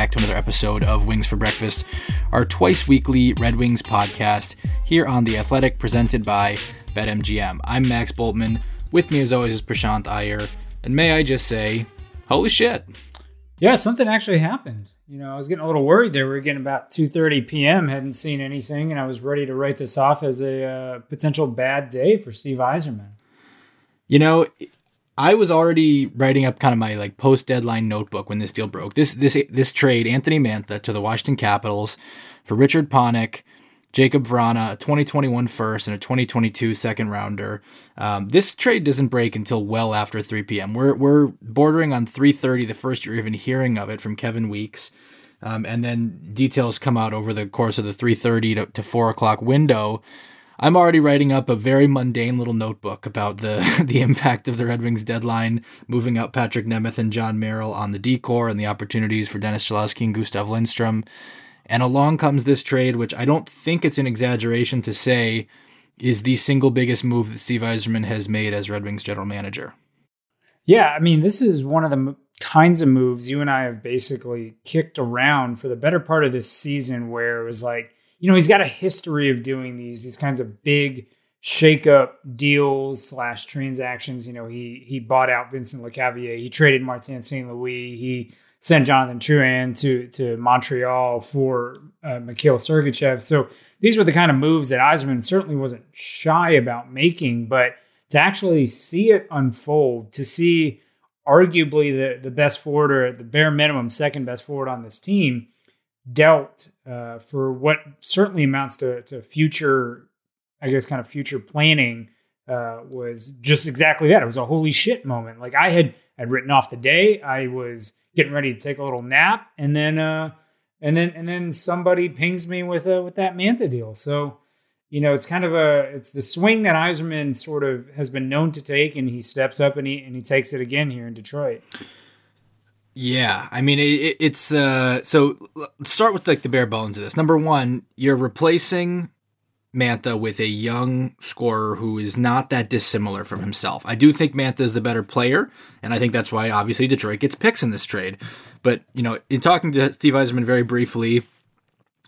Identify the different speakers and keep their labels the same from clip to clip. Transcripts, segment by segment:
Speaker 1: Back to another episode of Wings for Breakfast, our twice weekly Red Wings podcast here on The Athletic, presented by BetMGM. I'm Max Bultman. With me, as always, is Prashanth Iyer. And may I just say, holy shit.
Speaker 2: Yeah, something actually happened. You know, I was getting a little worried there. We were getting about 2.30 p.m., hadn't seen anything, and I was ready to write this off as a uh, potential bad day for Steve Yzerman.
Speaker 1: You know, I was already writing up kind of my like post deadline notebook when this deal broke. This this this trade, Anthony Mantha to the Washington Capitals for Richard Panik, Jakub Vrana, a 2021 first and a 2022 second rounder. Um, this trade doesn't break until well after 3 p.m. We're we're bordering on 3:30 the first you're even hearing of it from Kevin Weeks. Um, and then details come out over the course of the 3:30 to, to 4 o'clock window. I'm already writing up a very mundane little notebook about the the impact of the Red Wings deadline, moving out Patrick Nemeth and Jon Merrill on the decor and the opportunities for Dennis Cholowski and Gustav Lindstrom. And along comes this trade, which I don't think it's an exaggeration to say is the single biggest move that Steve Yzerman has made as Red Wings general manager.
Speaker 2: Yeah, I mean, this is one of the m- kinds of moves you and I have basically kicked around for the better part of this season where it was like, you know, he's got a history of doing these these kinds of big shakeup deals slash transactions. You know, he he bought out Vincent Lecavalier, he traded Martin St. Louis, he sent Jonathan Drouin to to Montreal for uh, Mikhail Sergachev. So these were the kind of moves that Yzerman certainly wasn't shy about making, but to actually see it unfold, to see arguably the the best forward or the bare minimum second best forward on this team dealt uh, for what certainly amounts to, to future, I guess, kind of future planning uh, was just exactly that. It was a holy shit moment. Like I had had written off the day. I was getting ready to take a little nap, and then uh, and then and then somebody pings me with a with that Mantha deal. So you know, it's kind of a it's the swing that Yzerman sort of has been known to take, and he steps up and he and he takes it again here in Detroit.
Speaker 1: Yeah, I mean it, it's uh so start with like the bare bones of this. Number 1, you're replacing Mantha with a young scorer who is not that dissimilar from himself. I do think Mantha is the better player, and I think that's why obviously Detroit gets picks in this trade. But, you know, in talking to Steve Yzerman very briefly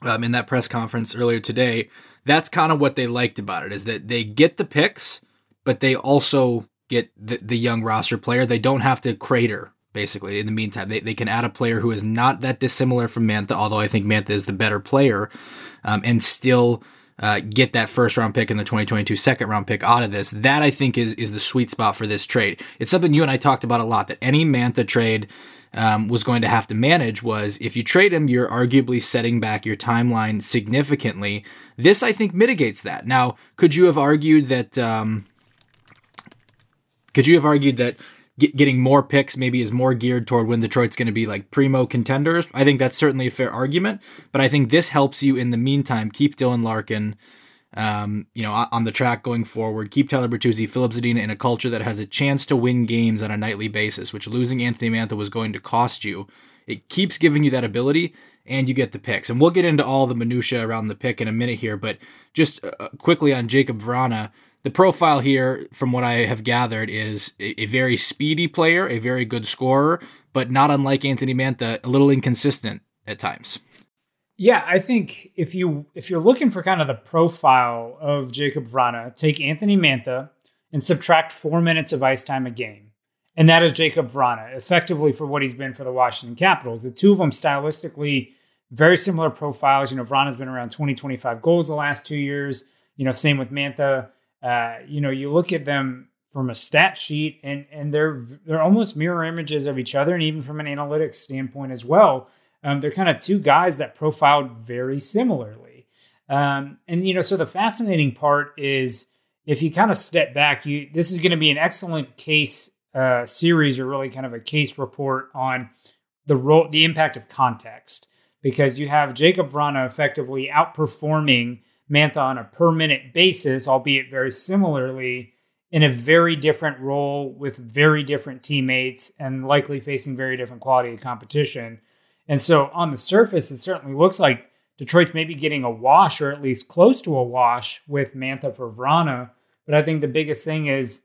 Speaker 1: um, in that press conference earlier today, that's kind of what they liked about it is that they get the picks, but they also get the, the young roster player. They don't have to crater basically. In the meantime, they, they can add a player who is not that dissimilar from Mantha, although I think Mantha is the better player, um, and still uh, get that first round pick and the 2022 second round pick out of this. That I think is is the sweet spot for this trade. It's something you and I talked about a lot. That any Mantha trade. Um, was going to have to manage was if you trade him, you're arguably setting back your timeline significantly. This, I think, mitigates that. Now, could you have argued that? Um, could you have argued that getting more picks maybe is more geared toward when Detroit's going to be like primo contenders. I think that's certainly a fair argument, but I think this helps you in the meantime keep Dylan Larkin, um, you know, on the track going forward. Keep Tyler Bertuzzi, Filip Zadina in a culture that has a chance to win games on a nightly basis, which losing Anthony Mantha was going to cost you. It keeps giving you that ability, and you get the picks. And we'll get into all the minutia around the pick in a minute here, but just uh, quickly on Jakub Vrana the profile here, from what I have gathered, is a, a, very speedy player, a very good scorer, but not unlike Anthony Mantha, a little inconsistent at times.
Speaker 2: Yeah, I think if you if you're looking for kind of the profile of Jakub Vrana, take Anthony Mantha and subtract four minutes of ice time a game. And that is Jakub Vrana, effectively for what he's been for the Washington Capitals. The two of them stylistically very similar profiles. You know, Vrana's been around 20, 25 goals the last two years. You know, same with Mantha. Uh, you know, you look at them from a stat sheet, and and they're they're almost mirror images of each other, and even from an analytics standpoint as well. Um, they're kind of two guys that profiled very similarly. Um, and you know, so the fascinating part is if you kind of step back, you this is going to be an excellent case uh, series, or really kind of a case report on the role, the impact of context, because you have Jakub Vrana effectively outperforming Mantha on a per minute basis, albeit very similarly, in a very different role with very different teammates and likely facing very different quality of competition. And so on the surface, it certainly looks like Detroit's maybe getting a wash or at least close to a wash with Mantha for Vrana. But I think the biggest thing is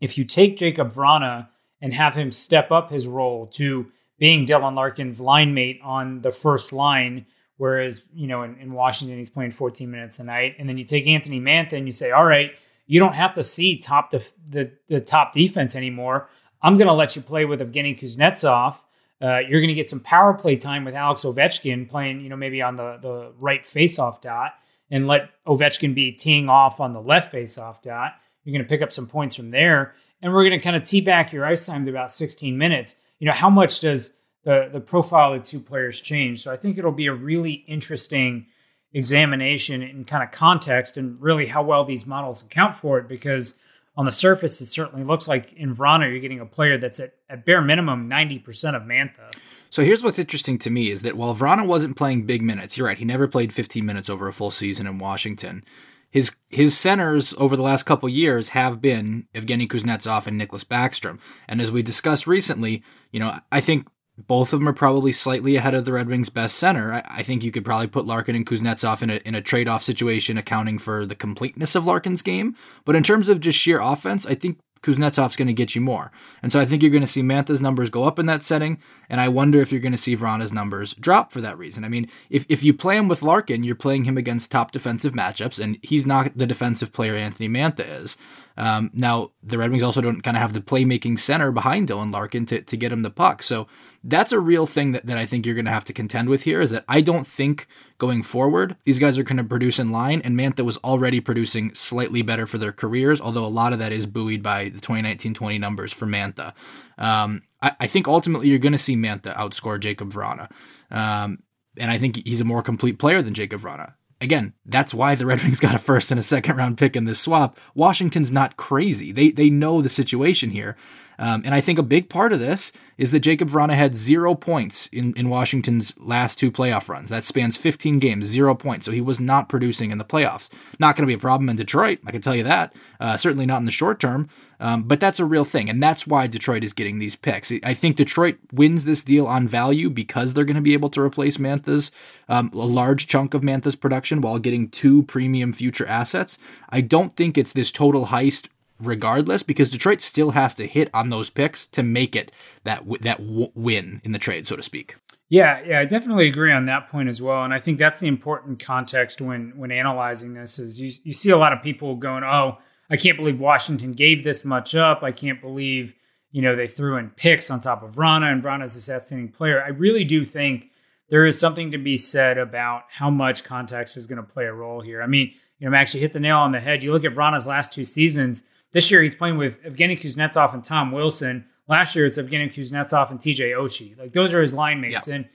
Speaker 2: if you take Jakub Vrana and have him step up his role to being Dylan Larkin's line mate on the first line, Whereas, you know, in, in Washington, he's playing 14 minutes a night. And then you take Anthony Mantha and you say, all right, you don't have to see top def- the, the top defense anymore. I'm going to let you play with Evgeny Kuznetsov. Uh, you're going to get some power play time with Alex Ovechkin playing, you know, maybe on the, the right faceoff dot and let Ovechkin be teeing off on the left faceoff dot. You're going to pick up some points from there. And we're going to kind of tee back your ice time to about 16 minutes. You know, how much does the the profile of the two players change. So I think it'll be a really interesting examination in kind of context and really how well these models account for it because on the surface it certainly looks like in Vrana you're getting a player that's at, at bare minimum 90% of Mantha.
Speaker 1: So here's what's interesting to me is that while Vrana wasn't playing big minutes, you're right, he never played 15 minutes over a full season in Washington. His his centers over the last couple years have been Evgeny Kuznetsov and Nicklas Backstrom. And as we discussed recently, you know, I think both of them are probably slightly ahead of the Red Wings' best center. I, I, think you could probably put Larkin and Kuznetsov in a, in a trade off situation, accounting for the completeness of Larkin's game. But in terms of just sheer offense, I think Kuznetsov's going to get you more. And so I think you're going to see Mantha's numbers go up in that setting. And I wonder if you're going to see Vrana's numbers drop for that reason. I mean, if, if you play him with Larkin, you're playing him against top defensive matchups, and he's not the defensive player Anthony Mantha is. Um, now, the Red Wings also don't kind of have the playmaking center behind Dylan Larkin to, to get him the puck. So that's a real thing that, that I think you're going to have to contend with here is that I don't think going forward these guys are going to produce in line. And Mantha was already producing slightly better for their careers, although a lot of that is buoyed by the 2019 20 numbers for Mantha. Um, I, I, think ultimately you're going to see Mantha outscore Jakub Vrana. Um, and I think he's a more complete player than Jakub Vrana again, that's why the Red Wings got a first and a second round pick in this swap. Washington's not crazy. They they know the situation here. Um, and I think a big part of this is that Jakub Vrana had zero points in, in Washington's last two playoff runs. That spans 15 games, zero points. So he was not producing in the playoffs. Not going to be a problem in Detroit, I can tell you that. Uh, certainly not in the short term. Um, but that's a real thing. And that's why Detroit is getting these picks. I think Detroit wins this deal on value because they're going to be able to replace Mantha's, um, a large chunk of Mantha's production while getting two premium future assets. I don't think it's this total heist regardless because Detroit still has to hit on those picks to make it that w- that w- win in the trade, so to speak.
Speaker 2: Yeah, yeah, I definitely agree on that point as well, and I think that's the important context when when analyzing this is you you see a lot of people going, "Oh, I can't believe Washington gave this much up. I can't believe you know they threw in picks on top of Rana and Vrana's this outstanding player." I really do think there is something to be said about how much context is going to play a role here. I mean, you know, I'm actually hit the nail on the head. You look at Rana's last two seasons this year, he's playing with Evgeny Kuznetsov and Tom Wilson. Last year, it's Evgeny Kuznetsov and TJ Oshie. Like those are his line mates. Yeah. And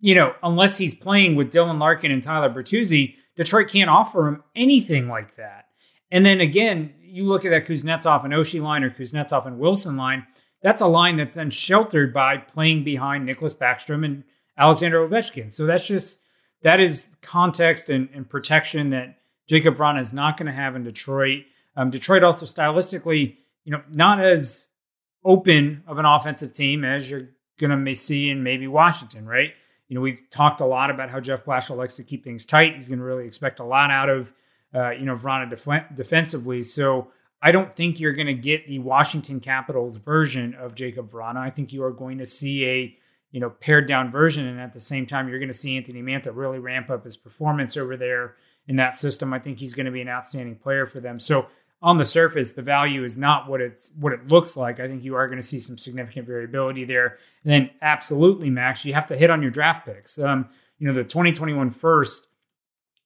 Speaker 2: you know, unless he's playing with Dylan Larkin and Tyler Bertuzzi, Detroit can't offer him anything like that. And then again, you look at that Kuznetsov and Oshie line or Kuznetsov and Wilson line. that's a line that's then sheltered by playing behind Nicklas Backstrom and Alexander Ovechkin. So that's just that is context and, and protection that Jakub Vrana is not going to have in Detroit. Um, Detroit also stylistically, you know, not as open of an offensive team as you're going to see in maybe Washington, right? You know, we've talked a lot about how Jeff Blashill likes to keep things tight. He's going to really expect a lot out of, uh, you know, Vrana def- defensively. So I don't think you're going to get the Washington Capitals version of Jakub Vrana. I think you are going to see a, you know, pared down version. And at the same time, you're going to see Anthony Mantha really ramp up his performance over there in that system. I think he's going to be an outstanding player for them. So on the surface, the value is not what it's what it looks like. I think you are going to see some significant variability there. And then absolutely, Max, you have to hit on your draft picks. Um, you know, the 2021 first,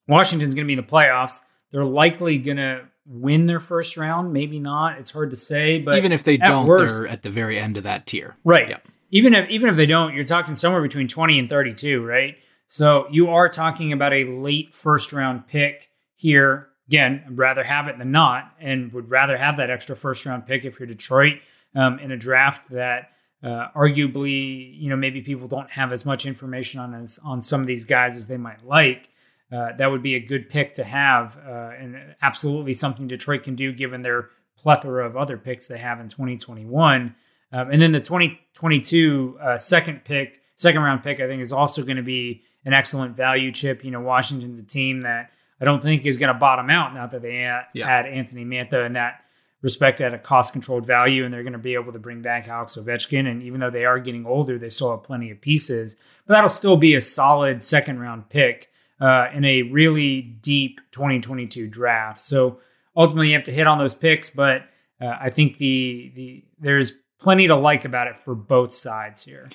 Speaker 2: Washington's going to be in the playoffs. They're likely going to win their first round, maybe not. It's hard to say, but
Speaker 1: even if they don't, worst, they're at the very end of that tier.
Speaker 2: Right. Yep. Even if even if they don't, you're talking somewhere between 20 and 32, right? So you are talking about a late first round pick here again, I'd rather have it than not, and would rather have that extra first round pick if you're Detroit um, in a draft that uh, arguably, you know, maybe people don't have as much information on as, on some of these guys as they might like. Uh, that would be a good pick to have, uh, and absolutely something Detroit can do given their plethora of other picks they have in 2021. Um, and then the 2022 uh, second pick, second round pick, I think is also going to be an excellent value chip. You know, Washington's a team that I don't think is going to bottom out now that they add, yeah. add Anthony Mantha in that respect at a cost controlled value, and they're going to be able to bring back Alex Ovechkin. And even though they are getting older, they still have plenty of pieces. But that'll still be a solid second round pick uh, in a really deep 2022 draft. So ultimately, you have to hit on those picks, but uh, I think the the there's plenty to like about it for both sides here.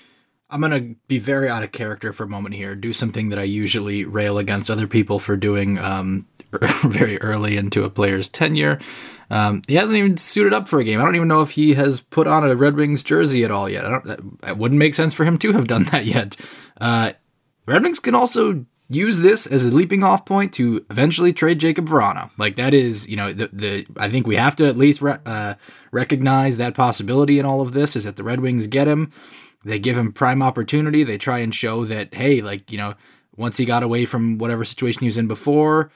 Speaker 1: I'm going to be very out of character for a moment here, do something that I usually rail against other people for doing um, very early into a player's tenure. Um, he hasn't even suited up for a game. I don't even know if he has put on a Red Wings jersey at all yet. I don't, that, it wouldn't make sense for him to have done that yet. Uh, Red Wings can also use this as a leaping off point to eventually trade Jakub Vrana. Like that is, you know, the the I think we have to at least re- uh, recognize that possibility in all of this is that the Red Wings get him. They give him prime opportunity. They try and show that, hey, like, you know, once he got away from whatever situation he was in before,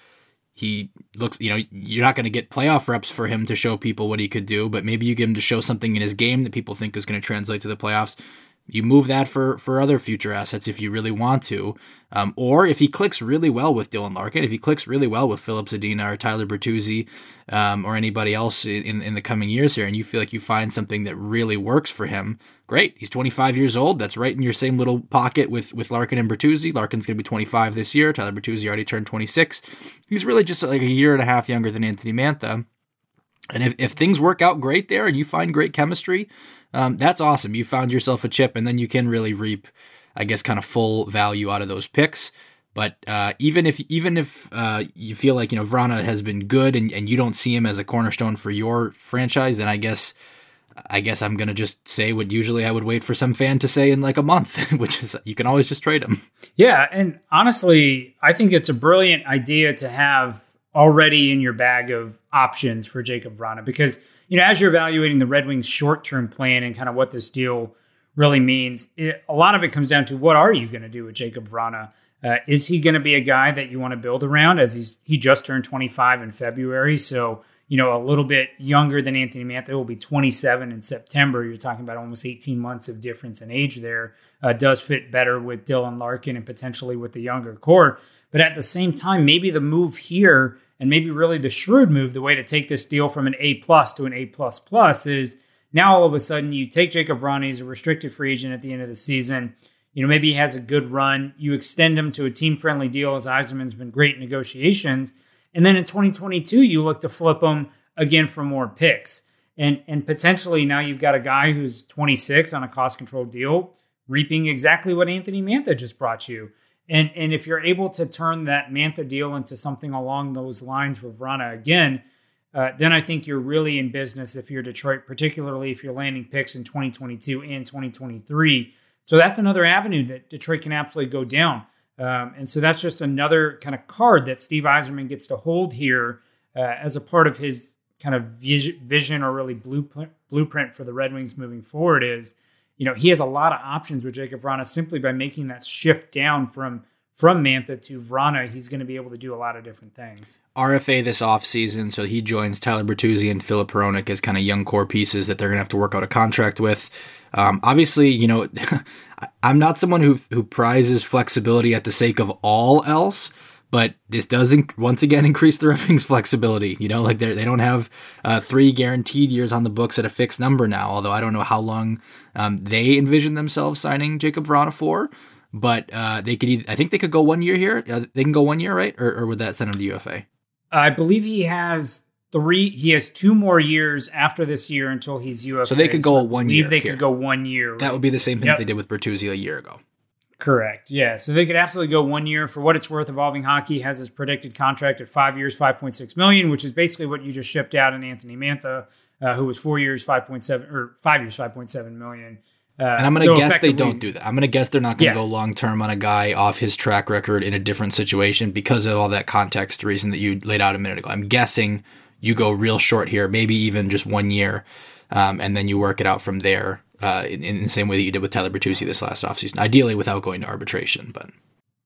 Speaker 1: he looks, you know, you're not going to get playoff reps for him to show people what he could do, but maybe you get him to show something in his game that people think is going to translate to the playoffs you move that for for other future assets if you really want to, um, or if he clicks really well with Dylan Larkin, if he clicks really well with Filip Zadina or Tyler Bertuzzi, um, or anybody else in in the coming years here, and you feel like you find something that really works for him, great. He's 25 years old. That's right in your same little pocket with with Larkin and Bertuzzi. Larkin's going to be 25 this year. Tyler Bertuzzi already turned 26. He's really just like a year and a half younger than Anthony Mantha. And if, if things work out great there and you find great chemistry, um, that's awesome. You found yourself a chip, and then you can really reap, I guess, kind of full value out of those picks. But uh, even if even if uh, you feel like you know Vrana has been good and, and you don't see him as a cornerstone for your franchise, then I guess I guess I'm gonna just say what usually I would wait for some fan to say in like a month, which is you can always just trade him.
Speaker 2: Yeah, and honestly, I think it's a brilliant idea to have already in your bag of options for Jakub Vrana because you know as you're evaluating the Red Wings short term plan and kind of what this deal really means, it, a lot of it comes down to what are you going to do with Jakub Vrana? Uh, is he going to be a guy that you want to build around? As he's he just turned 25 in February, so you know a little bit younger than Anthony Mantha. Will be 27 in September. You're talking about almost 18 months of difference in age there. Uh, does fit better with Dylan Larkin and potentially with the younger core. But at the same time, maybe the move here and maybe really the shrewd move, the way to take this deal from an A plus to an A plus plus is now all of a sudden you take Jakub Vrana, as a restricted free agent at the end of the season. You know, maybe he has a good run. You extend him to a team friendly deal as Yzerman's been great negotiations. And then in 2022, you look to flip him again for more picks. And, and potentially now you've got a guy who's 26 on a cost controlled deal, reaping exactly what Anthony Mantha just brought you. And and if you're able to turn that Mantha deal into something along those lines with Rana again, uh, then I think you're really in business if you're Detroit, particularly if you're landing picks in 2022 and 2023. So that's another avenue that Detroit can absolutely go down. Um, and so that's just another kind of card that Steve Yzerman gets to hold here uh, as a part of his kind of vision or really blueprint blueprint for the Red Wings moving forward is, you know, he has a lot of options with Jakub Vrana simply by making that shift down from from Mantha to Vrana, he's going to be able to do a lot of different things.
Speaker 1: RFA this offseason, so he joins Tyler Bertuzzi and Filip Hronek as kind of young core pieces that they're going to have to work out a contract with. Um, obviously, you know, I'm not someone who who prizes flexibility at the sake of all else, but this does inc- once again increase the Red Wings' flexibility. You know, like they they don't have uh, three guaranteed years on the books at a fixed number now. Although I don't know how long um, they envision themselves signing Jakub Vrana for but uh, they could. Either, I think they could go one year here. Uh, they can go one year, right? Or, or would that send him to UFA?
Speaker 2: I believe he has three. He has two more years after this year until he's UFA.
Speaker 1: So they could go so one year.
Speaker 2: They here. could go one year.
Speaker 1: That would be the same thing yep. they did with Bertuzzi a year ago.
Speaker 2: Correct. Yeah. So they could absolutely go one year. For what it's worth, Evolving Hockey has his predicted contract at five years, five point six million, which is basically what you just shipped out in Anthony Mantha, uh, who was four years, five point seven or five years, five point seven million.
Speaker 1: Uh, and I'm going to so guess they don't do that. I'm going to guess they're not going to yeah. go long term on a guy off his track record in a different situation because of all that context reason that you laid out a minute ago. I'm guessing you go real short here, maybe even just one year, um, and then you work it out from there uh, in, in, the same way that you did with Tyler Bertuzzi this last offseason, ideally without going to arbitration. But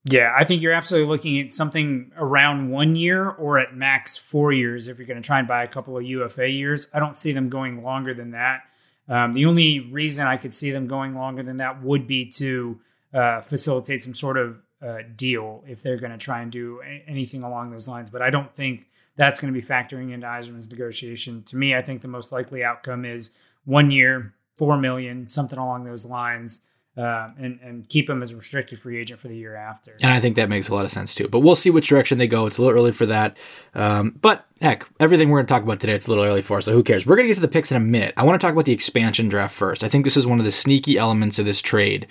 Speaker 2: yeah, I think you're absolutely looking at something around one year or at max four years if you're going to try and buy a couple of UFA years. I don't see them going longer than that. Um, the only reason I could see them going longer than that would be to uh, facilitate some sort of uh, deal if they're going to try and do anything along those lines. But I don't think that's going to be factoring into Yzerman's negotiation. To me, I think the most likely outcome is one year, four million, something along those lines uh, and and keep him as a restricted free agent for the year after.
Speaker 1: And I think that makes a lot of sense too. But we'll see which direction they go. It's a little early for that. Um, but heck, everything we're going to talk about today, it's a little early for. So who cares? We're going to get to the picks in a minute. I want to talk about the expansion draft first. I think this is one of the sneaky elements of this trade.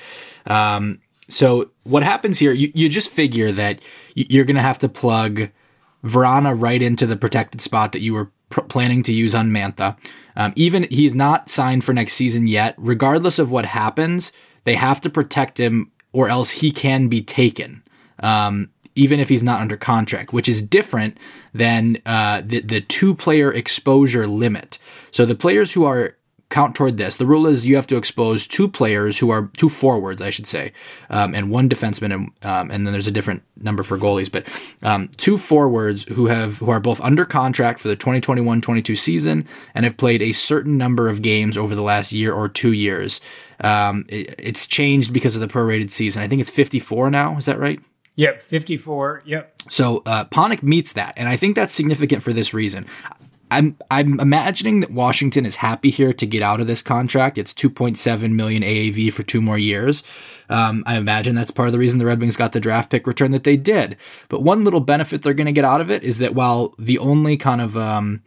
Speaker 1: Um, so what happens here? You, you just figure that you're going to have to plug Vrana right into the protected spot that you were pr- planning to use on Mantha. Um, even he's not signed for next season yet. Regardless of what happens, they have to protect him, or else he can be taken. Um, even if he's not under contract, which is different than uh, the the two player exposure limit. So the players who are count toward this. The rule is you have to expose two players who are two forwards, I should say, um, and one defenseman, and, um, and then there's a different number for goalies, but um, two forwards who have who are both under contract for the 2021-22 season and have played a certain number of games over the last year or two years. Um, it, it's changed because of the prorated season. I think it's 54 now. Is that right?
Speaker 2: Yep, 54. Yep.
Speaker 1: So uh, Panik meets that, and I think that's significant for this reason. I'm I'm imagining that Washington is happy here to get out of this contract. It's 2.7 million AAV for two more years. Um, I imagine that's part of the reason the Red Wings got the draft pick return that they did. But one little benefit they're going to get out of it is that while the only kind of um,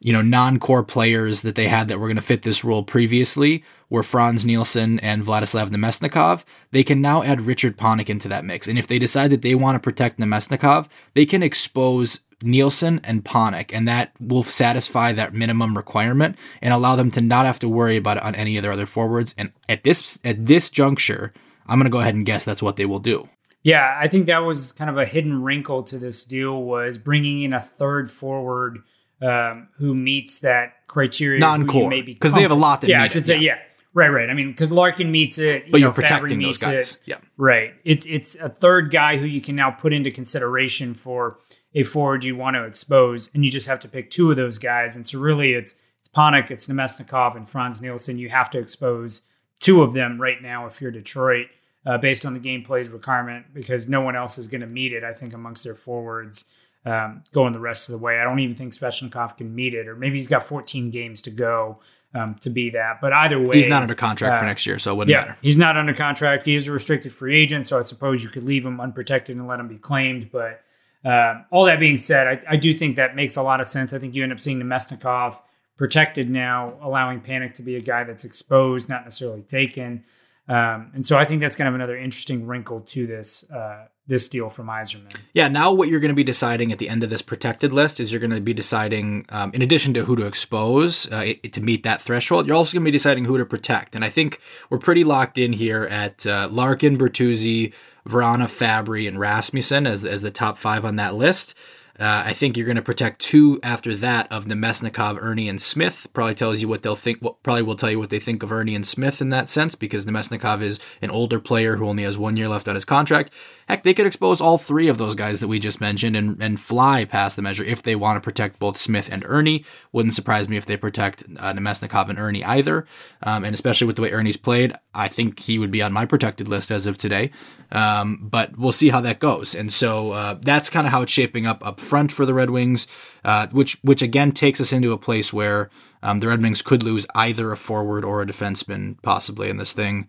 Speaker 1: you know non-core players that they had that were going to fit this role previously were Frans Nielsen and Vladislav Namestnikov, they can now add Richard Panik into that mix. And if they decide that they want to protect Namestnikov, they can expose Nielsen and Panik, and that will satisfy that minimum requirement and allow them to not have to worry about it on any of their other forwards. And at this at this juncture, I'm going to go ahead and guess that's what they will do.
Speaker 2: Yeah, I think that was kind of a hidden wrinkle to this deal was bringing in a third forward um, who meets that criteria.
Speaker 1: Non-core, maybe because they have a lot that.
Speaker 2: Yeah, I should it. say yeah. Right, right. I mean, because Larkin meets it,
Speaker 1: you but
Speaker 2: know,
Speaker 1: you're protecting those guys.
Speaker 2: It.
Speaker 1: Yeah,
Speaker 2: right. It's it's a third guy who you can now put into consideration for a forward you want to expose, and you just have to pick two of those guys. And so really, it's it's Panik, it's Namestnikov, and Frans Nielsen. You have to expose two of them right now if you're Detroit, uh, based on the gameplay's requirement, because no one else is going to meet it. I think amongst their forwards. Um, going the rest of the way. I don't even think Svechnikov can meet it, or maybe he's got 14 games to go um, to be that. But either way,
Speaker 1: he's not under contract uh, for next year, so it wouldn't
Speaker 2: yeah,
Speaker 1: matter.
Speaker 2: He's not under contract. He is a restricted free agent, so I suppose you could leave him unprotected and let him be claimed. But uh, all that being said, I, I, do think that makes a lot of sense. I think you end up seeing Namestnikov protected now, allowing Panik to be a guy that's exposed, not necessarily taken. Um, and so I think that's kind of another interesting wrinkle to this uh, this deal from Yzerman.
Speaker 1: Yeah, now what you're going to be deciding at the end of this protected list is you're going to be deciding, um, in addition to who to expose uh, it, to meet that threshold, you're also going to be deciding who to protect. And I think we're pretty locked in here at uh, Larkin, Bertuzzi, Vrana, Fabbri, and Rasmussen as, as the top five on that list. Uh, I think you're going to protect two after that of Namestnikov, Erne, and Smith. Probably tells you what they'll think. Well, probably will tell you what they think of Erne and Smith in that sense because Namestnikov is an older player who only has one year left on his contract. Heck, they could expose all three of those guys that we just mentioned and, and fly past the measure if they want to protect both Smith and Erne. Wouldn't surprise me if they protect uh, Namestnikov and Erne either. Um, and especially with the way Erne's played, I think he would be on my protected list as of today. Um, but we'll see how that goes. And so uh, that's kind of how it's shaping up up front for the Red Wings, uh, which which again takes us into a place where um, the Red Wings could lose either a forward or a defenseman possibly in this thing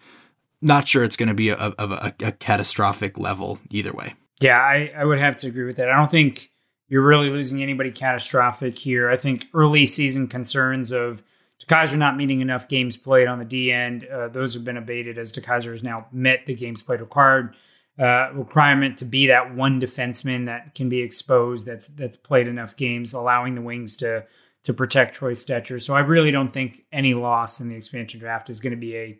Speaker 1: not sure it's going to be a, a, a, a, catastrophic level either way.
Speaker 2: Yeah, I, I would have to agree with that. I don't think you're really losing anybody catastrophic here. I think early season concerns of DeKeyser not meeting enough games played on the D end, uh, those have been abated as DeKeyser has now met the games played required uh, requirement to be that one defenseman that can be exposed, that's that's played enough games, allowing the Wings to to protect Troy Stecher. So I really don't think any loss in the expansion draft is going to be a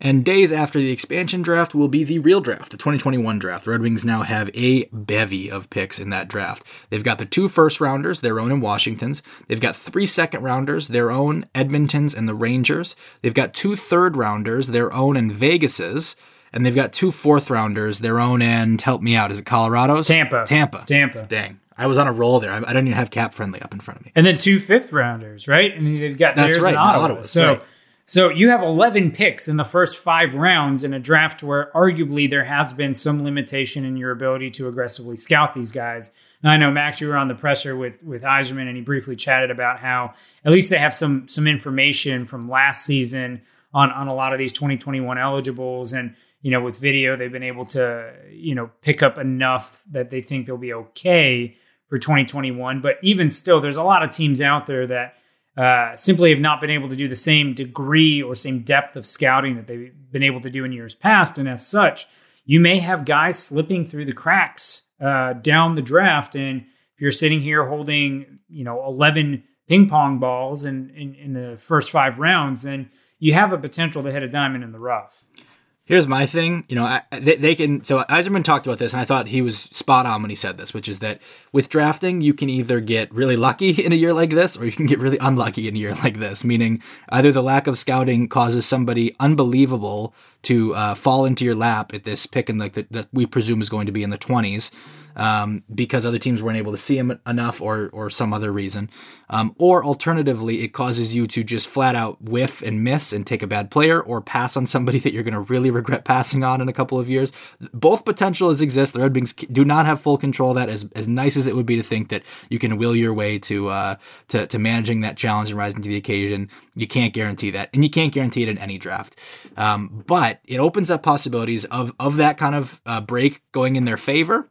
Speaker 1: And days after the expansion draft will be the real draft, the 2021 draft. The Red Wings now have a bevy of picks in that draft. They've got the two first rounders, their own in Washington's. They've got three second rounders, their own Edmonton's and the Rangers. They've got two third rounders, their own in Vegas's. And they've got two fourth rounders, their own and help me out. Is it Colorado's?
Speaker 2: Tampa.
Speaker 1: Tampa.
Speaker 2: It's Tampa.
Speaker 1: Dang. I was on a roll there. I, I don't even have CapFriendly up in front of me.
Speaker 2: And then two fifth rounders, right? And they've got
Speaker 1: That's
Speaker 2: theirs
Speaker 1: right,
Speaker 2: in Ottawa.
Speaker 1: Ottawa,
Speaker 2: so
Speaker 1: right.
Speaker 2: So you have 11 picks in the first five rounds in a draft where arguably there has been some limitation in your ability to aggressively scout these guys. Now I know Max, you were on the presser with with Yzerman, and he briefly chatted about how at least they have some some information from last season on on a lot of these 2021 eligibles, and you know with video they've been able to you know pick up enough that they think they'll be okay for 2021. But even still, there's a lot of teams out there that uh, simply have not been able to do the same degree or same depth of scouting that they've been able to do in years past. And as such, you may have guys slipping through the cracks uh, down the draft. And if you're sitting here holding, you know, 11 ping pong balls in, in, in the first five rounds, then you have a potential to hit a diamond in the rough.
Speaker 1: Here's my thing. You know, I, they, they, can. So Yzerman talked about this, and I thought he was spot on when he said this, which is that with drafting, you can either get really lucky in a year like this, or you can get really unlucky in a year like this. Meaning, either the lack of scouting causes somebody unbelievable to uh, fall into your lap at this pick, and like that we presume is going to be in the twenties, um, because other teams weren't able to see him enough or or some other reason. Um, or alternatively, it causes you to just flat out whiff and miss and take a bad player or pass on somebody that you're going to really regret passing on in a couple of years. Both potentials exist. The Red Wings do not have full control of that. As, as nice as it would be to think that you can will your way to, uh, to, to managing that challenge and rising to the occasion, you can't guarantee that. And you can't guarantee it in any draft. Um, but it opens up possibilities of, of that kind of uh, break going in their favor.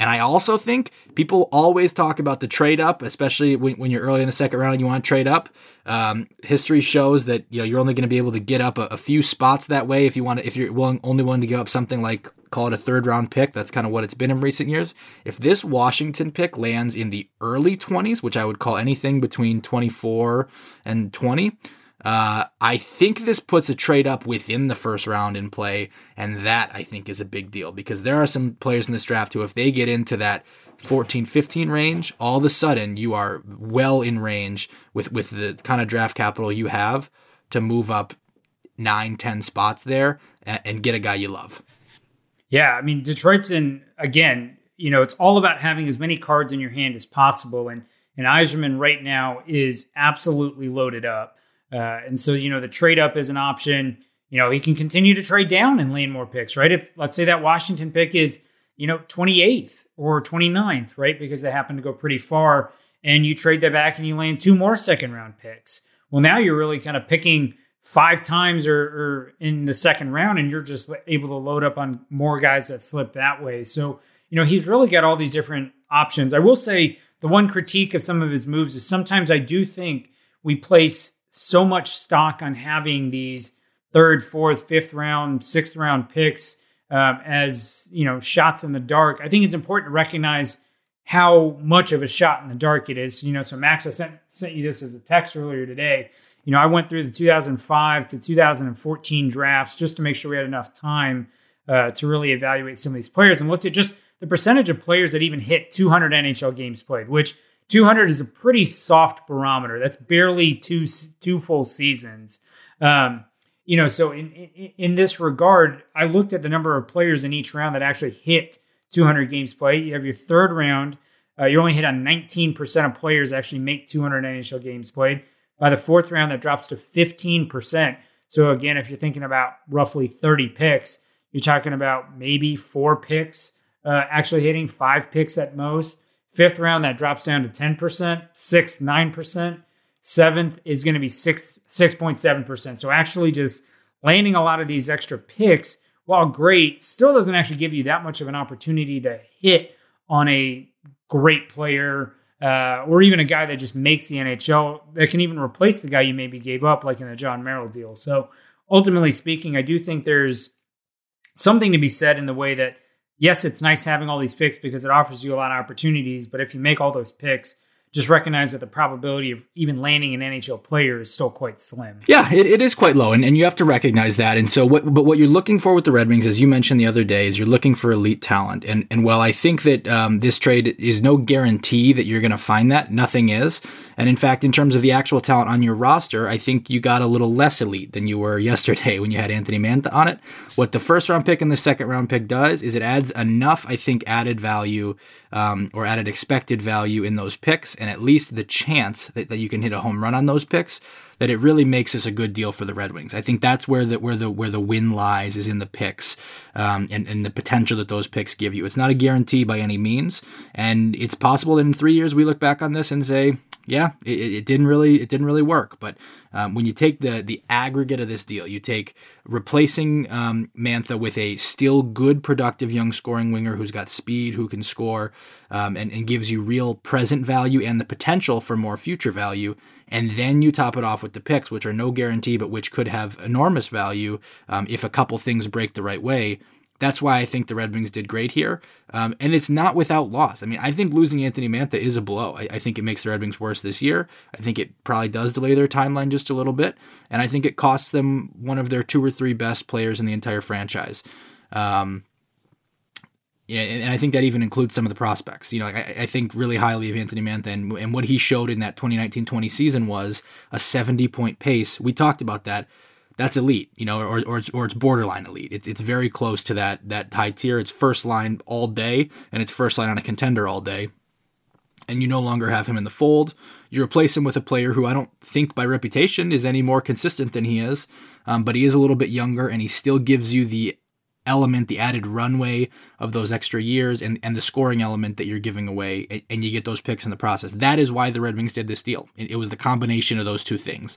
Speaker 1: And I also think people always talk about the trade up, especially when, when you're early in the second round and you want to trade up. Um, history shows that you know you're only going to be able to get up a, a, few spots that way if you want to. If you're willing, only willing to give up something like call it a third round pick, that's kind of what it's been in recent years. If this Washington pick lands in the early 20s, which I would call anything between 24 and 20, uh, I think this puts a trade up within the first round in play, and that I think is a big deal because there are some players in this draft who, if they get into that 14 15 range, all of a sudden you are well in range with, with the kind of draft capital you have to move up nine, 10 spots there and, and get a guy you love.
Speaker 2: Yeah, I mean, Detroit's in, again, you know, it's all about having as many cards in your hand as possible. And and Yzerman right now is absolutely loaded up. Uh, and so, you know, the trade up is an option. You know, he can continue to trade down and land more picks, right? If let's say that Washington pick is, you know, 28th or 29th, right? Because they happen to go pretty far and you trade that back and you land two more second round picks. Well, now you're really kind of picking five times or, or, in the second round, and you're just able to load up on more guys that slip that way. So, you know, he's really got all these different options. I will say the one critique of some of his moves is sometimes I do think we place so much stock on having these third, fourth, fifth round, sixth round picks um, as you know shots in the dark. I think it's important to recognize how much of a shot in the dark it is. You know, so Max, I sent sent you this as a text earlier today. You know, I went through the 2005 to 2014 drafts just to make sure we had enough time uh, to really evaluate some of these players and looked at just the percentage of players that even hit 200 NHL games played, which 200 is a pretty soft barometer. That's barely two two full seasons. Um, you know, so in, in, in this regard, I looked at the number of players in each round that actually hit 200 games played. You have your third round. Uh, you only hit on 19% of players actually make 200 NHL games played. By the fourth round, that drops to 15%. So again, if you're thinking about roughly 30 picks, you're talking about maybe four picks uh, actually hitting five picks at most. Fifth round, that drops down to 10%. Sixth, 9%. Seventh is going to be 6, 6.7%. So actually just landing a lot of these extra picks, while great, still doesn't actually give you that much of an opportunity to hit on a great player uh, or even a guy that just makes the NHL that can even replace the guy you maybe gave up, like in the Jon Merrill deal. So ultimately speaking, I do think there's something to be said in the way that yes, it's nice having all these picks because it offers you a lot of opportunities. But if you make all those picks, just recognize that the probability of even landing an NHL player is still quite slim.
Speaker 1: Yeah, it, it is quite low, and, and you have to recognize that. And so, what but what you're looking for with the Red Wings, as you mentioned the other day, is you're looking for elite talent. And and while I think that um, this trade is no guarantee that you're going to find that, nothing is. And in fact, in terms of the actual talent on your roster, I think you got a little less elite than you were yesterday when you had Anthony Mantha on it. What the first round pick and the second round pick does is it adds enough, I think, added value um, or added expected value in those picks, and at least the chance that, that you can hit a home run on those picks that it really makes this a good deal for the Red Wings. I think that's where the where the where the win lies is in the picks um, and and the potential that those picks give you. It's not a guarantee by any means, and it's possible that in three years we look back on this and say, yeah, it, it didn't really it didn't really work. But um, when you take the the aggregate of this deal, you take replacing um, Mantha with a still good, productive young scoring winger who's got speed, who can score, um, and, and gives you real present value and the potential for more future value. And then you top it off with the picks, which are no guarantee, but which could have enormous value um, if a couple things break the right way. That's why I think the Red Wings did great here. Um, and it's not without loss. I mean, I think losing Anthony Mantha is a blow. I, I, think it makes the Red Wings worse this year. I think it probably does delay their timeline just a little bit. And I think it costs them one of their two or three best players in the entire franchise. Um, yeah, and I think that even includes some of the prospects. You know, I, I think really highly of Anthony Mantha, and, and what he showed in that 2019-20 season was a 70-point pace. We talked about that that's elite, you know, or, or it's or it's borderline elite. It's it's very close to that that high tier. It's first line all day, and it's first line on a contender all day. And you no longer have him in the fold. You replace him with a player who I don't think by reputation is any more consistent than he is, um, but he is a little bit younger, and he still gives you the element, the added runway of those extra years, and, and the scoring element that you're giving away, and you get those picks in the process. That is why the Red Wings did this deal. It, it was the combination of those two things.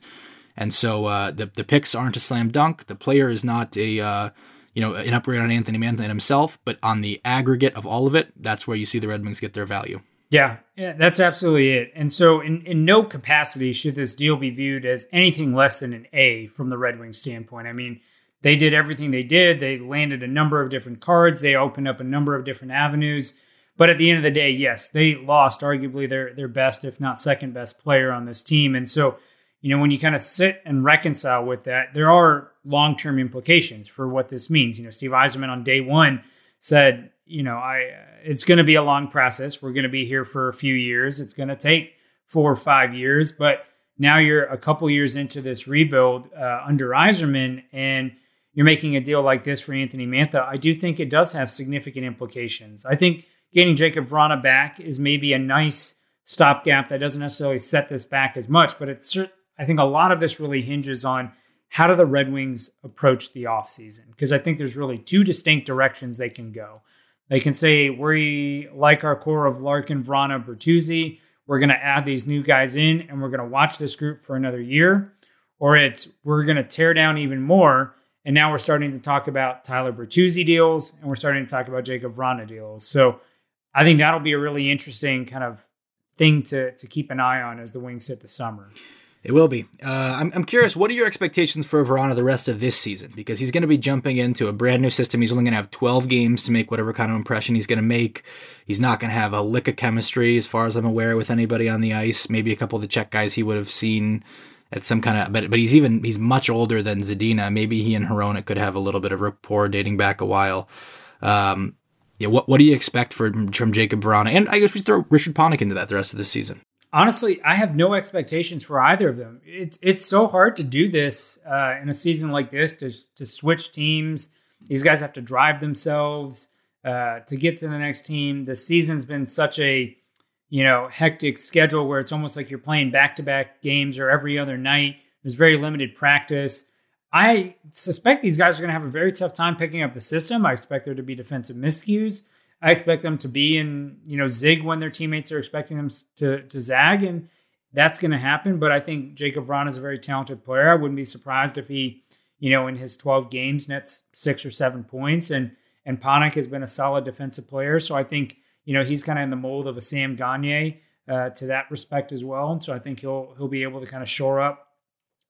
Speaker 1: And so uh, the the picks aren't a slam dunk. The player is not a uh, you know an upgrade on Anthony Mantha himself, but on the aggregate of all of it, that's where you see the Red Wings get their value.
Speaker 2: Yeah, yeah, that's absolutely it. And so, in, in no capacity should this deal be viewed as anything less than an A from the Red Wings standpoint. I mean, they did everything they did. They landed a number of different cards. They opened up a number of different avenues. But at the end of the day, yes, they lost arguably their their best, if not second best player on this team. And so you know, when you kind of sit and reconcile with that, there are long term implications for what this means. You know, Steve Yzerman on day one said, you know, I it's going to be a long process. We're going to be here for a few years. It's going to take four or five years, but now you're a couple years into this rebuild uh, under Yzerman, and you're making a deal like this for Anthony Mantha. I do think it does have significant implications. I think getting Jakub Vrana back is maybe a nice stopgap that doesn't necessarily set this back as much, but it's I think a lot of this really hinges on how do the Red Wings approach the offseason? Because I think there's really two distinct directions they can go. They can say, we like our core of Larkin, Vrana, Bertuzzi. We're going to add these new guys in and we're going to watch this group for another year. Or it's, we're going to tear down even more. And now we're starting to talk about Tyler Bertuzzi deals and we're starting to talk about Jakub Vrana deals. So I think that'll be a really interesting kind of thing to, to keep an eye on as the Wings hit the summer.
Speaker 1: It will be. Uh, I'm, I'm curious, what are your expectations for Vrana the rest of this season? Because he's going to be jumping into a brand new system. He's only going to have 12 games to make whatever kind of impression he's going to make. He's not going to have a lick of chemistry, as far as I'm aware, with anybody on the ice. Maybe a couple of the Czech guys he would have seen at some kind of, but but he's even he's much older than Zadina. Maybe he and Hronek could have a little bit of rapport dating back a while. Um, yeah, what what do you expect from from Jakub Vrana? And I guess we throw Richard Panik into that the rest of the season
Speaker 2: honestly, I have no expectations for either of them. It's it's so hard to do this uh, in a season like this to to switch teams. These guys have to drive themselves uh, to get to the next team. The season's been such a you know hectic schedule where it's almost like you're playing back to back games or every other night. There's very limited practice. I suspect these guys are going to have a very tough time picking up the system. I expect there to be defensive miscues. I expect them to be in, you know, zig when their teammates are expecting them to to zag, and that's going to happen. But I think Jakub Vrana is a very talented player. I wouldn't be surprised if he, you know, in his 12 games nets six or seven points, and and Panik has been a solid defensive player. So I think you know he's kind of in the mold of a Sam Gagner uh, to that respect as well. And so I think he'll he'll be able to kind of shore up,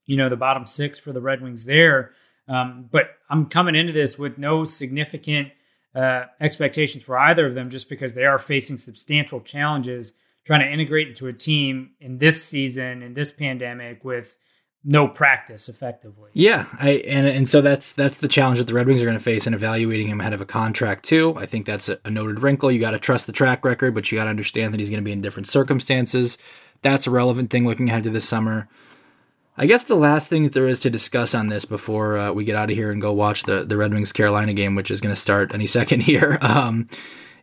Speaker 2: you know, the bottom six for the Red Wings there. Um, but I'm coming into this with no significant uh, expectations for either of them just because they are facing substantial challenges trying to integrate into a team in this season in this pandemic with no practice effectively.
Speaker 1: Yeah, I and and so that's that's the challenge that the Red Wings are going to face in evaluating him ahead of a contract too. I think that's a, a noted wrinkle. You got to trust the track record, but you got to understand that he's going to be in different circumstances. That's a relevant thing looking ahead to this summer. I guess the last thing that there is to discuss on this before uh, we get out of here and go watch the the Red Wings Carolina game, which is going to start any second here, um,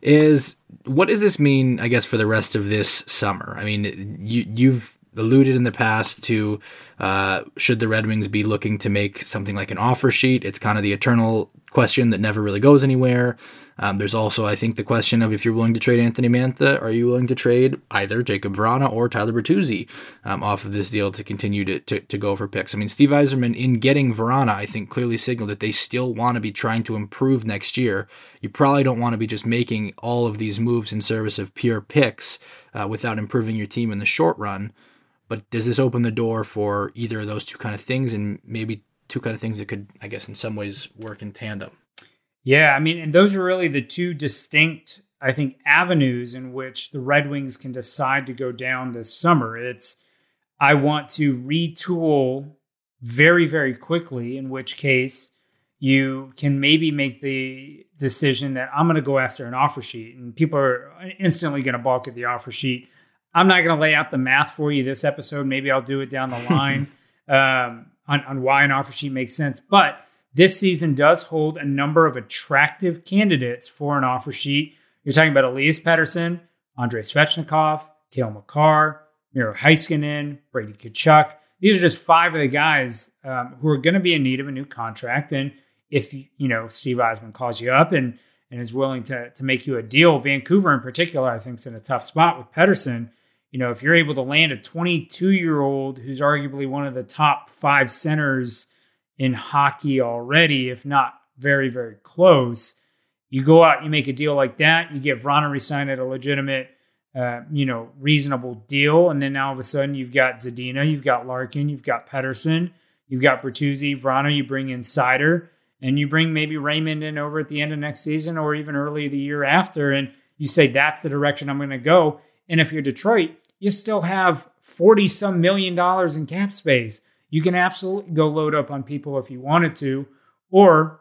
Speaker 1: is what does this mean? I guess for the rest of this summer. I mean, you you've alluded in the past to uh, should the Red Wings be looking to make something like an offer sheet? It's kind of the eternal question that never really goes anywhere. Um, there's also, I think, the question of if you're willing to trade Anthony Mantha, are you willing to trade either Jakub Vrana or Tyler Bertuzzi um, off of this deal to continue to, to, to, go for picks? I mean, Steve Yzerman, in getting Vrana, I think clearly signaled that they still want to be trying to improve next year. You probably don't want to be just making all of these moves in service of pure picks uh, without improving your team in the short run. But does this open the door for either of those two kind of things and maybe two kind of things that could, I guess, in some ways work in tandem?
Speaker 2: Yeah, I mean, and those are really the two distinct, I think, avenues in which the Red Wings can decide to go down this summer. It's I want to retool very, very quickly, in which case you can maybe make the decision that I'm going to go after an offer sheet, and people are instantly going to balk at the offer sheet. I'm not going to lay out the math for you this episode. Maybe I'll do it down the line um, on, on why an offer sheet makes sense. But this season does hold a number of attractive candidates for an offer sheet. You're talking about Elias Pettersson, Andrei Svechnikov, Cale Makar, Miro Heiskanen, Brady Tkachuk. These are just five of the guys um, who are going to be in need of a new contract. And if you know Steve Yzerman calls you up and and is willing to to make you a deal, Vancouver in particular, I think is in a tough spot with Pettersson. You know, if you're able to land a 22 year old who's arguably one of the top five centers in hockey already, if not very, very close. You go out, you make a deal like that, you get Vrana resigned at a legitimate, uh, you know, reasonable deal, and then now all of a sudden you've got Zadina, you've got Larkin, you've got Pettersson, you've got Bertuzzi, Vrana, you bring in Seider, and you bring maybe Raymond in over at the end of next season or even early the year after, and you say that's the direction I'm going to go. And if you're Detroit, you still have 40 some million dollars in cap space you can absolutely go load up on people if you wanted to. Or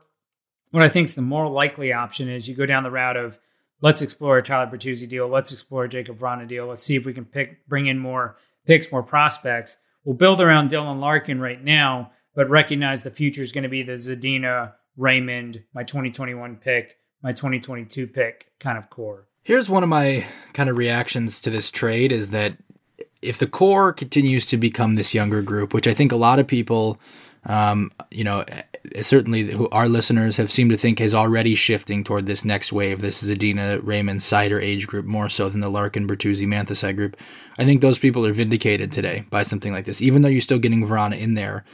Speaker 2: what I think is the more likely option is you go down the route of let's explore a Tyler Bertuzzi deal, let's explore a Jakub Vrana deal, let's see if we can pick bring in more picks, more prospects. We'll build around Dylan Larkin right now, but recognize the future is going to be the Zadina, Raymond, my 2021 pick, my 2022 pick kind of core.
Speaker 1: Here's one of my kind of reactions to this trade is that if the core continues to become this younger group, which I think a lot of people, um, you know, eh, certainly who our listeners have seemed to think is already shifting toward this next wave. This is Zadina, Raymond, Seider age group more so than the Larkin, Bertuzzi, Mantha group. I think those people are vindicated today by something like this, even though you're still getting Vrana in there.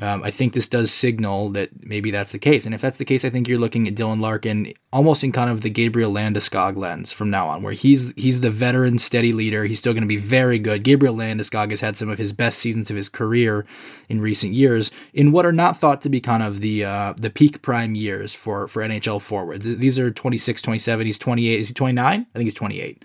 Speaker 1: Um, I think this does signal that maybe that's the case. And if that's the case, I think you're looking at Dylan Larkin almost in kind of the Gabriel Landeskog lens from now on, where he's he's the veteran, steady leader. He's still going to be very good. Gabriel Landeskog has had some of his best seasons of his career in recent years in what are not thought to be kind of the uh, the peak prime years for for NHL forwards. These are 26, 27. He's 28. Is he 29? I think he's 28.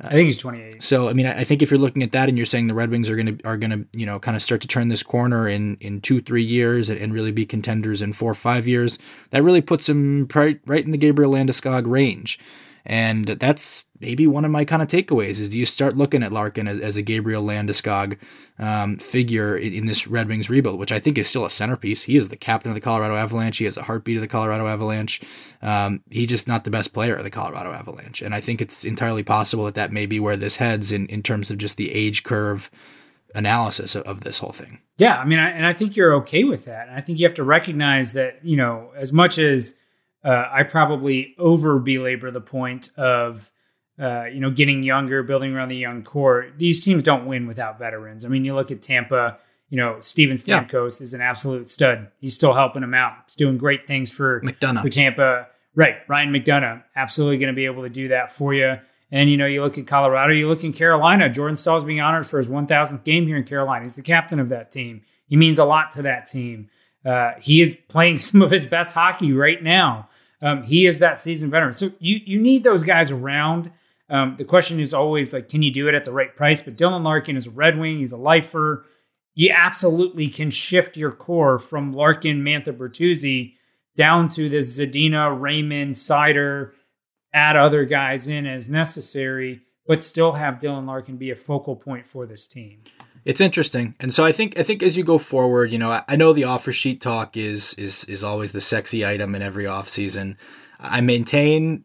Speaker 2: I think he's 28.
Speaker 1: So I mean, I think if you're looking at that and you're saying the Red Wings are going to are to you know kind of start to turn this corner in in two three years and, and really be contenders in four five years, that really puts him right right in the Gabriel Landeskog range. And that's maybe one of my kind of takeaways is do you start looking at Larkin as, as a Gabriel Landeskog um, figure in, in, this Red Wings rebuild, which I think is still a centerpiece. He is the captain of the Colorado Avalanche. He has a heartbeat of the Colorado Avalanche. Um, he's just not the best player of the Colorado Avalanche. And I think it's entirely possible that that may be where this heads in, in terms of just the age curve analysis of, of this whole thing.
Speaker 2: Yeah. I mean, I, and I think you're okay with that. And I think you have to recognize that, you know, as much as – uh, I probably over belabor the point of uh, you know getting younger, building around the young core. These teams don't win without veterans. I mean, you look at Tampa. You know, Steven Stamkos yeah. is an absolute stud. He's still helping them out. He's doing great things for
Speaker 1: McDonagh
Speaker 2: for Tampa. Right, Ryan McDonagh absolutely going to be able to do that for you. And you know, you look at Colorado, you look in Carolina. Jordan Staal's being honored for his 1,000th game here in Carolina. He's the captain of that team. He means a lot to that team. Uh, he is playing some of his best hockey right now. Um, he is that seasoned veteran. So you you need those guys around. Um, the question is always like, can you do it at the right price? But Dylan Larkin is a Red Wing. He's a lifer. You absolutely can shift your core from Larkin, Mantha, Bertuzzi down to this Zadina, Raymond, Seider, add other guys in as necessary, but still have Dylan Larkin be a focal point for this team.
Speaker 1: It's interesting, and so I think I think as you go forward, you know, I, I know the offer sheet talk is is is always the sexy item in every off season. I maintain,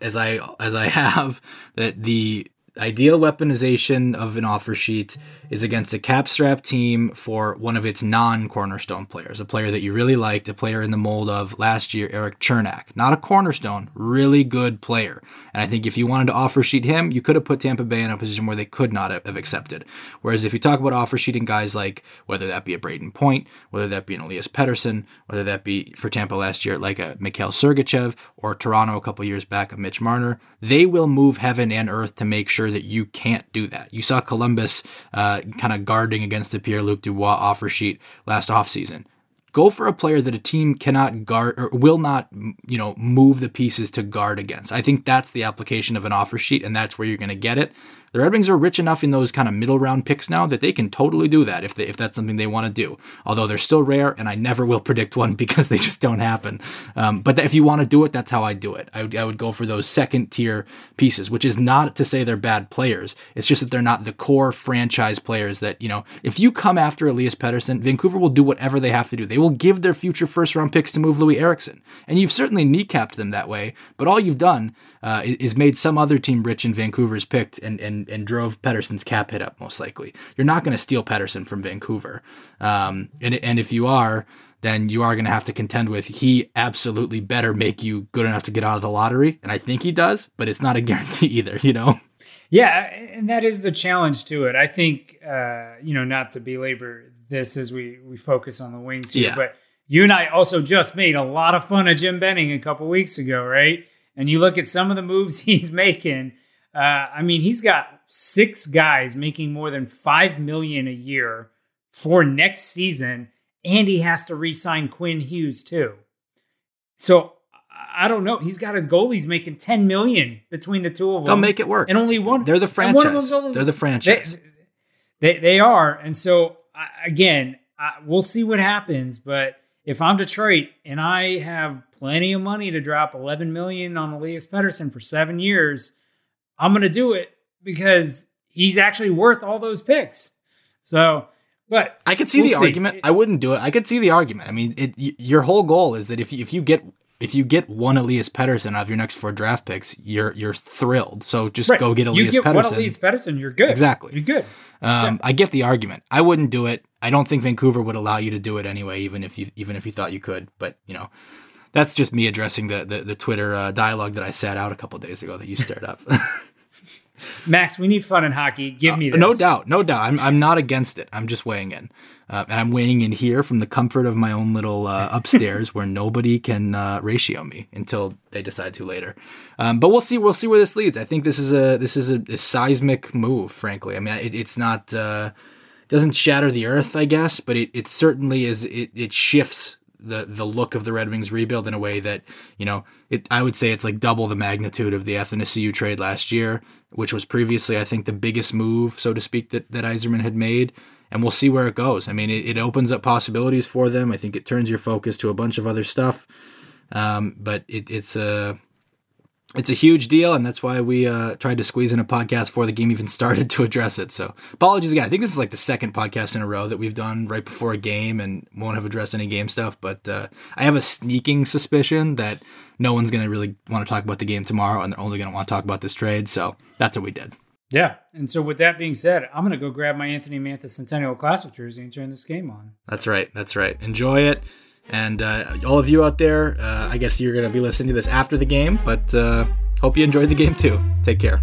Speaker 1: as I as I have, that the ideal weaponization of an offer sheet is against a capstrap team for one of its non-cornerstone players, a player that you really liked, a player in the mold of last year, Erik Cernak. Not a cornerstone, really good player. And I think if you wanted to offer sheet him, you could have put Tampa Bay in a position where they could not have accepted. Whereas if you talk about offer sheeting guys like whether that be a Brayden Point, whether that be an Elias Pettersson, whether that be for Tampa last year like a Mikhail Sergachev, or Toronto a couple years back a Mitch Marner, they will move heaven and earth to make sure that you can't do that. You saw Columbus uh, kind of guarding against the Pierre Luc Dubois offer sheet last offseason. Go for a player that a team cannot guard or will not, you know, move the pieces to guard against. I think that's the application of an offer sheet, and that's where you're going to get it. The Red Wings are rich enough in those kind of middle round picks now that they can totally do that if they, if that's something they want to do. Although they're still rare, and I never will predict one because they just don't happen. Um, but if you want to do it, that's how I do it. I would, I would go for those second tier pieces, which is not to say they're bad players. It's just that they're not the core franchise players that you know. If you come after Elias Pettersson, Vancouver will do whatever they have to do. They will give their future first round picks to move Loui Eriksson, and you've certainly kneecapped them that way. But all you've done uh, is made some other team rich in Vancouver's picked and and and, drove Pettersson's cap hit up most likely. You're not going to steal Pettersson from Vancouver, um, and and if you are, then you are going to have to contend with he absolutely better make you good enough to get out of the lottery, and I think he does, but it's not a guarantee either. You know.
Speaker 2: Yeah, and that is the challenge to it. I think uh, you know not to belabor this as we we focus on the wings here, yeah. but you and I also just made a lot of fun of Jim Benning a couple weeks ago, right? And you look at some of the moves he's making uh, I mean, he's got six guys making more than five million a year for next season, and he has to re-sign Quinn Hughes too. So I don't know. He's got his goalies making ten million between the two of them.
Speaker 1: They'll make it work,
Speaker 2: and only one.
Speaker 1: They're the franchise. They're the franchise.
Speaker 2: They, they, they are, and so again, I, we'll see what happens. But if I'm Detroit and I have plenty of money to drop 11 million on Elias Pettersson for seven years I'm going to do it because he's actually worth all those picks. So, but
Speaker 1: I could see we'll the see. argument. I wouldn't do it. I could see the argument. I mean, it, your whole goal is that if you, if you get if you get one Elias Pettersson out of your next four draft picks, you're you're thrilled. So just
Speaker 2: Right.
Speaker 1: go get Elias
Speaker 2: you get
Speaker 1: Pettersson.
Speaker 2: one Elias Pettersson, you're good.
Speaker 1: Exactly.
Speaker 2: You're good.
Speaker 1: Um, I get the argument. I wouldn't do it. I don't think Vancouver would allow you to do it anyway, even if you even if you thought you could. But you know, that's just me addressing the the, the Twitter uh, dialogue that I sat out a couple days ago that you stirred up.
Speaker 2: Max, we need fun in hockey. Give me this.
Speaker 1: Uh, no doubt, no doubt. I'm I'm not against it. I'm just weighing in, uh, and I'm weighing in here from the comfort of my own little uh, upstairs where nobody can uh, ratio me until they decide to later. Um, but we'll see. We'll see where this leads. I think this is a this is a, a seismic move. Frankly, I mean, it, it's not. Uh, doesn't shatter the earth, I guess, but it, it certainly is. It, it shifts the the look of the Red Wings rebuild in a way that you know. It I would say it's like double the magnitude of the Athanasiu trade last year, which was previously I think the biggest move, so to speak, that that Yzerman had made. And we'll see where it goes. I mean, it, it opens up possibilities for them. I think it turns your focus to a bunch of other stuff. Um, but it, it's a it's a huge deal, and that's why we uh, tried to squeeze in a podcast before the game even started to address it. So apologies again. I think this is like the second podcast in a row that we've done right before a game, and won't have addressed any game stuff. But uh, I have a sneaking suspicion that no one's going to really want to talk about the game tomorrow, and they're only going to want to talk about this trade. So that's what we did.
Speaker 2: Yeah. And so with that being said, I'm gonna go grab my Anthony Mantha Centennial Classic jersey and turn this game on.
Speaker 1: That's right. That's right. Enjoy it. And uh, all of you out there, uh, I guess you're going to be listening to this after the game, but uh, hope you enjoyed the game too. Take care.